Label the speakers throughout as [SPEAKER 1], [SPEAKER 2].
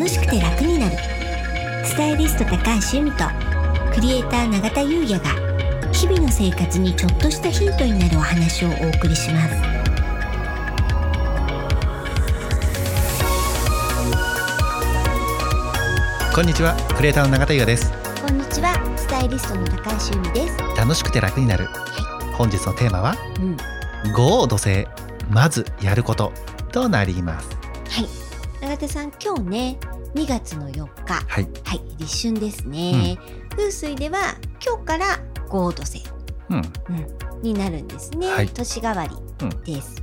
[SPEAKER 1] 楽しくて楽になる。スタイリスト高橋由美とクリエイター永田優也が日々の生活にちょっとしたヒントになるお話をお送りします。
[SPEAKER 2] こんにちはクリエイターの永田優也です。
[SPEAKER 1] こんにちはスタイリストの高橋由美です。
[SPEAKER 2] 楽しくて楽になる、本日のテーマは
[SPEAKER 1] うん。
[SPEAKER 2] 五王土星まずやることとなります。
[SPEAKER 1] はい永田さん今日ね2月の4日。
[SPEAKER 2] はい。
[SPEAKER 1] はい立春ですね、風水では今日から合土星
[SPEAKER 2] うん。
[SPEAKER 1] うん、になるんですね、
[SPEAKER 2] はい。
[SPEAKER 1] 年替わり
[SPEAKER 2] うん。
[SPEAKER 1] です、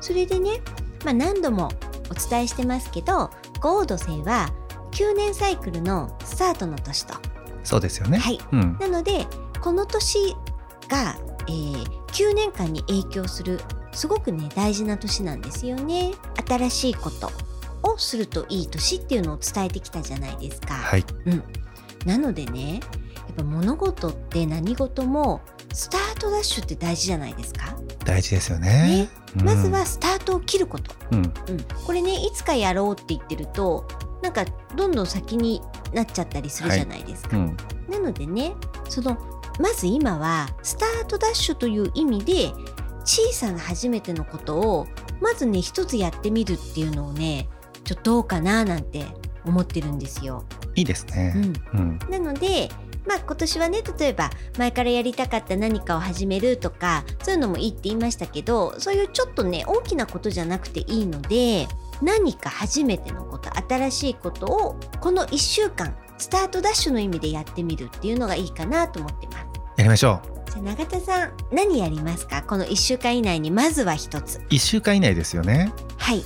[SPEAKER 1] それでね、まあ、何度もお伝えしてますけど合土星は9年サイクルのスタートの年と、
[SPEAKER 2] そうですよね。
[SPEAKER 1] はい。
[SPEAKER 2] うん。
[SPEAKER 1] なのでこの年が、えー9年間に影響するすごくね大事な年なんですよね。新しいことをするといい年っていうのを伝えてきたじゃないですか、
[SPEAKER 2] はい。
[SPEAKER 1] なのでねやっぱ物事って何事もスタートダッシュって大事じゃないですか、
[SPEAKER 2] 大事ですよね。うん。
[SPEAKER 1] まずはスタートを切ること、
[SPEAKER 2] うん。
[SPEAKER 1] うん、これねいつかやろうって言ってるとなんかどんどん先になっちゃったりするじゃないですか、
[SPEAKER 2] うん。
[SPEAKER 1] なのでねそのまず今はスタートダッシュという意味で小さな初めてのことをまずね一つやってみるっていうのをねちょっとどうかななんて思ってるんですよ。
[SPEAKER 2] いいですね。
[SPEAKER 1] うん。
[SPEAKER 2] うん。
[SPEAKER 1] なので、まあ、今年はね例えば前からやりたかった何かを始めるとかそういうのもいいって言いましたけどそういうちょっとね大きなことじゃなくていいので何か初めてのこと新しいことをこの1週間スタートダッシュの意味でやってみるっていうのがいいかなと思ってます。
[SPEAKER 2] やりましょ
[SPEAKER 1] じゃあ永田さん何やりますか？この1週間以内にまずは一つ。
[SPEAKER 2] う一週間以内ですよね。
[SPEAKER 1] はい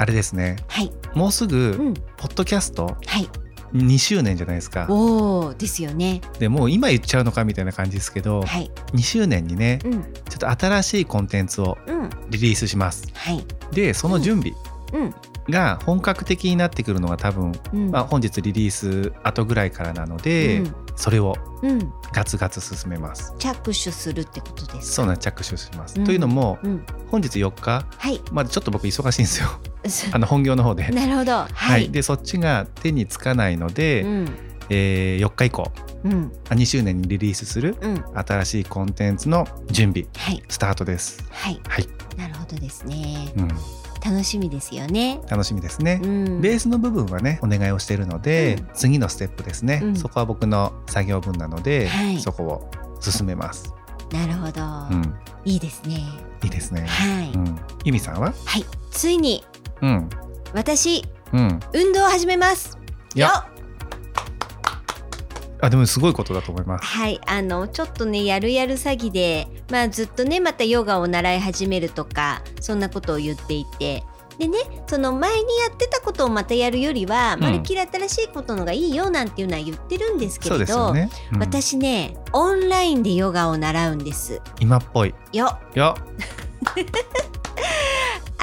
[SPEAKER 2] あれですね。
[SPEAKER 1] はい。
[SPEAKER 2] もうすぐ
[SPEAKER 1] うん。
[SPEAKER 2] ポッドキャスト
[SPEAKER 1] はい。
[SPEAKER 2] 2周年じゃないですか。
[SPEAKER 1] おーですよね。
[SPEAKER 2] でもう今言っちゃうのかみたいな感じですけど
[SPEAKER 1] はい。
[SPEAKER 2] 2周年にね
[SPEAKER 1] うん。
[SPEAKER 2] ちょっと新しいコンテンツを
[SPEAKER 1] うん。
[SPEAKER 2] リリースします。
[SPEAKER 1] はい。
[SPEAKER 2] でその準備
[SPEAKER 1] うん。
[SPEAKER 2] が本格的になってくるのが多分、
[SPEAKER 1] うん。
[SPEAKER 2] まあ、本日リリース後ぐらいからなので、
[SPEAKER 1] うん。
[SPEAKER 2] それを
[SPEAKER 1] うん。
[SPEAKER 2] ガツガツ進めます。
[SPEAKER 1] 着手するってことですか？
[SPEAKER 2] そうなん着手します、
[SPEAKER 1] うん。
[SPEAKER 2] というのも
[SPEAKER 1] うん、
[SPEAKER 2] 本日4日
[SPEAKER 1] はい。
[SPEAKER 2] まだちょっと僕忙しいんですよ あの本業の方で。
[SPEAKER 1] なるほど。は。
[SPEAKER 2] はいい、でそっちが手につかないので、
[SPEAKER 1] うん、
[SPEAKER 2] えー4日以降
[SPEAKER 1] うん、
[SPEAKER 2] あ2周年にリリースする
[SPEAKER 1] うん。
[SPEAKER 2] 新しいコンテンツの準備
[SPEAKER 1] はい。
[SPEAKER 2] スタートです。
[SPEAKER 1] はい。
[SPEAKER 2] はい、
[SPEAKER 1] なるほどですね。
[SPEAKER 2] うん、
[SPEAKER 1] 楽しみですよね。
[SPEAKER 2] 楽しみですね。
[SPEAKER 1] うん。
[SPEAKER 2] ベースの部分はねお願いをしているので、
[SPEAKER 1] うん
[SPEAKER 2] 次のステップですね、
[SPEAKER 1] うん
[SPEAKER 2] そこは僕の作業分なので、
[SPEAKER 1] はい
[SPEAKER 2] そこを進めます。
[SPEAKER 1] なるほど、
[SPEAKER 2] うん、
[SPEAKER 1] いいですね。
[SPEAKER 2] いいですね。
[SPEAKER 1] はい。
[SPEAKER 2] うん、ゆみさんは？
[SPEAKER 1] はい。ついに
[SPEAKER 2] うん、
[SPEAKER 1] 私
[SPEAKER 2] うん。
[SPEAKER 1] 運動を始めます。よ
[SPEAKER 2] あでもすごいことだと思います。
[SPEAKER 1] はい、あのちょっとねやるやる詐欺で、まあ、ずっとねまたヨガを習い始めるとかそんなことを言っていてでねその前にやってたことをまたやるよりは、
[SPEAKER 2] ん
[SPEAKER 1] まるっきり新しいことのがいいよなんていうのは言ってるんですけ
[SPEAKER 2] そう
[SPEAKER 1] れど、
[SPEAKER 2] ですよね。うん
[SPEAKER 1] 私ねオンラインでヨガを習うんです
[SPEAKER 2] 今っぽい。
[SPEAKER 1] よ
[SPEAKER 2] よ、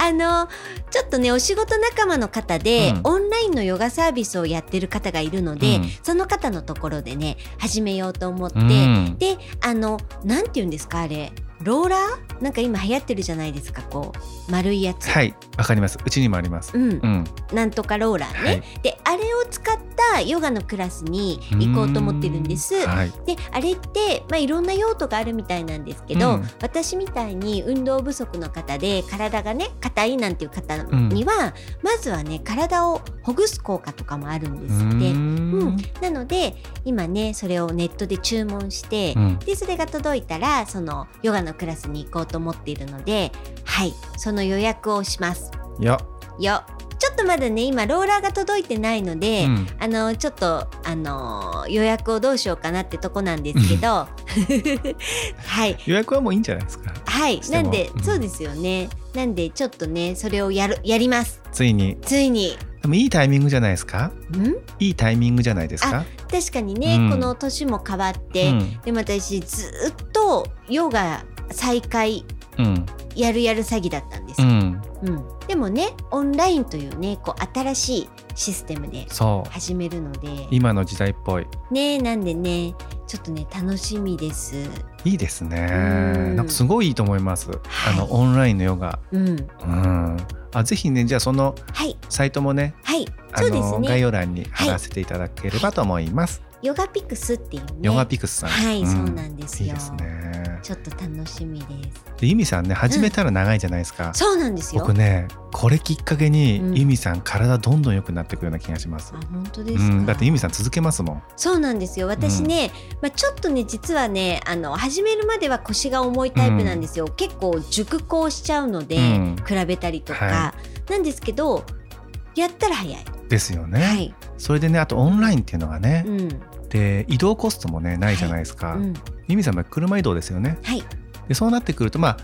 [SPEAKER 1] あのちょっとねお仕事仲間の方で、
[SPEAKER 2] うん。
[SPEAKER 1] オンラインのヨガサービスをやってる方がいるので、
[SPEAKER 2] うん。
[SPEAKER 1] その方のところでね始めようと思って、
[SPEAKER 2] うん、
[SPEAKER 1] であのなんて言うんですかあれ。ローラー？なんか今流行ってるじゃないですかこう。丸いやつ、
[SPEAKER 2] はい、わかります。うちにもあります。
[SPEAKER 1] うん。
[SPEAKER 2] うん、
[SPEAKER 1] なんとかローラーね、
[SPEAKER 2] はい。
[SPEAKER 1] であれを使ったヨガのクラスに行こうと思ってるんです。
[SPEAKER 2] うはい、
[SPEAKER 1] であれって、まあ、いろんな用途があるみたいなんですけど、
[SPEAKER 2] うん。
[SPEAKER 1] 私みたいに運動不足の方で体がね硬いなんていう方には、まずはね体をほぐす効果とかもあるんですって。
[SPEAKER 2] う
[SPEAKER 1] ん。
[SPEAKER 2] ん。
[SPEAKER 1] なので今ねそれをネットで注文して、
[SPEAKER 2] うん。
[SPEAKER 1] でそれが届いたらそのヨガのクラスに行こうと思っているのではいその予約をします。
[SPEAKER 2] よ、
[SPEAKER 1] よちょっとまだね今ローラーが届いてないので、
[SPEAKER 2] うん。
[SPEAKER 1] あのちょっとあの予約をどうしようかなってとこなんですけど。はい。
[SPEAKER 2] 予約はもういいんじゃないですか。
[SPEAKER 1] はい。なんで、
[SPEAKER 2] うん。
[SPEAKER 1] そうですよね。なんでちょっとねそれをやるやります。
[SPEAKER 2] ついに、
[SPEAKER 1] ついに。
[SPEAKER 2] でもいいタイミングじゃないですか？
[SPEAKER 1] ん？
[SPEAKER 2] いいタイミングじゃないですか？
[SPEAKER 1] 確かにね、
[SPEAKER 2] うん。
[SPEAKER 1] この年も変わって、
[SPEAKER 2] うん。
[SPEAKER 1] でも私ずっとヨガ再開
[SPEAKER 2] うん、
[SPEAKER 1] やるやる詐欺だったんですよ、
[SPEAKER 2] うん、
[SPEAKER 1] うんでもねオンラインというねこう新しいシステムで。始めるので
[SPEAKER 2] 今の時代っぽい。
[SPEAKER 1] ねなんでねちょっとね楽しみです
[SPEAKER 2] いいですね。
[SPEAKER 1] ん
[SPEAKER 2] なんかすごいいいと思います。
[SPEAKER 1] はい
[SPEAKER 2] あのオンラインのヨガ。
[SPEAKER 1] うん
[SPEAKER 2] うん。あぜひねじゃあその
[SPEAKER 1] はい
[SPEAKER 2] サイトもね
[SPEAKER 1] はい
[SPEAKER 2] あ
[SPEAKER 1] そうですね
[SPEAKER 2] の概要欄に貼らせていただければと思います。
[SPEAKER 1] ヨガピクスっていうね。
[SPEAKER 2] ヨガピクスさん。
[SPEAKER 1] はい、
[SPEAKER 2] ん。
[SPEAKER 1] そうなんですよ。
[SPEAKER 2] いいですね。
[SPEAKER 1] ちょっと楽しみです。
[SPEAKER 2] でユミさんね始めたら長いじゃないですか。
[SPEAKER 1] そうなんですよ。
[SPEAKER 2] 僕ねこれきっかけに、
[SPEAKER 1] うん。
[SPEAKER 2] ユミさん体どんどん良くなってくるような気がします。
[SPEAKER 1] あ。本当
[SPEAKER 2] う
[SPEAKER 1] ですか、
[SPEAKER 2] ん、だってユミさん続けますもん。
[SPEAKER 1] そうなんですよ。私ね、まあ、ちょっとね実はねあの始めるまでは腰が重いタイプなんですよ、結構熟考しちゃうので、
[SPEAKER 2] うん。
[SPEAKER 1] 比べたりとか、
[SPEAKER 2] は
[SPEAKER 1] なんですけどやったら早い、
[SPEAKER 2] ですよね。
[SPEAKER 1] はい、
[SPEAKER 2] それでねあとオンラインっていうのがね、
[SPEAKER 1] うん
[SPEAKER 2] で移動コストもねないじゃないですか。
[SPEAKER 1] うん、
[SPEAKER 2] ユミさんも車移動ですよね。
[SPEAKER 1] はい
[SPEAKER 2] でそうなってくるとまあ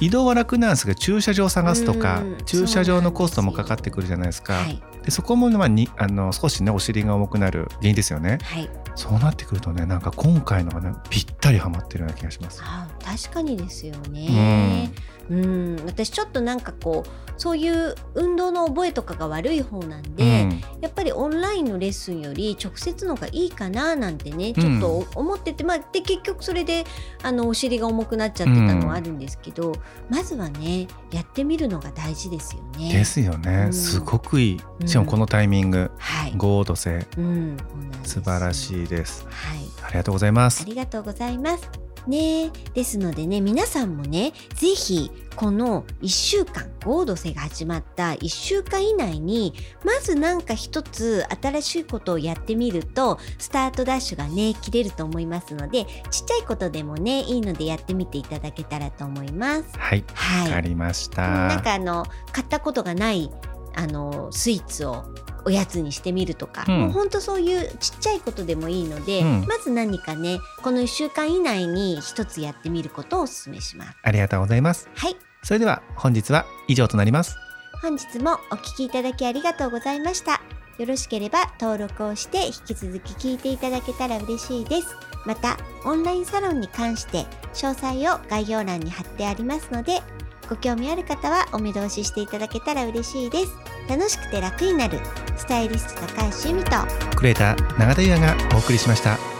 [SPEAKER 2] 移動は楽なんですが駐車場を探すとか
[SPEAKER 1] うん
[SPEAKER 2] 駐車場のコストもかかってくるじゃないですか。
[SPEAKER 1] はい
[SPEAKER 2] でそこもまあにあの少しねお尻が重くなる原因ですよね。
[SPEAKER 1] はい
[SPEAKER 2] そうなってくるとねなんか今回のがねぴったりはまってるような気がします。
[SPEAKER 1] あ確かにですよね。うん、私ちょっとなんかこうそういう運動の覚えとかが悪い方なんで、
[SPEAKER 2] うん。
[SPEAKER 1] やっぱりオンラインのレッスンより直接のがいいかななんてね
[SPEAKER 2] うん。
[SPEAKER 1] ちょっと思ってて、まあで結局それであのお尻が重くなっちゃってたのはあるんですけど、まずはねやってみるのが大事ですよね。
[SPEAKER 2] ですよね、
[SPEAKER 1] うん。
[SPEAKER 2] すごくいい。
[SPEAKER 1] うん。
[SPEAKER 2] しかもこのタイミング、
[SPEAKER 1] はい。
[SPEAKER 2] 合度性。
[SPEAKER 1] うん、
[SPEAKER 2] 素晴らしいです
[SPEAKER 1] はい。
[SPEAKER 2] ありがとうございま
[SPEAKER 1] あ
[SPEAKER 2] す
[SPEAKER 1] りがとうございます。ねえですのでね皆さんもねぜひこの1週間合同生が始まった1週間以内にまず何か一つ新しいことをやってみるとスタートダッシュがね切れると思いますのでちっちゃいことでもねいいのでやってみていただけたらと思います。
[SPEAKER 2] はいわ
[SPEAKER 1] はい
[SPEAKER 2] かりました、
[SPEAKER 1] なんかあの買ったことがないあのスイーツをおやつにしてみるとか、
[SPEAKER 2] うん
[SPEAKER 1] もうほんとそういうちっちゃいことでもいいので、
[SPEAKER 2] うん
[SPEAKER 1] まず何かねこの1週間以内に一つやってみることをお勧めします。
[SPEAKER 2] ありがとうございます
[SPEAKER 1] はい
[SPEAKER 2] それでは本日は以上となります
[SPEAKER 1] 本日もお聞きいただきありがとうございました。よろしければ登録をして引き続き聞いていただけたら嬉しいです。また、オンラインサロンに関して詳細を概要欄に貼ってありますので、ご興味ある方はお目通ししていただけたら嬉しいです。楽しくて楽になる。スタイリスト高橋由美と。
[SPEAKER 2] クレーター永田優也がお送りしました。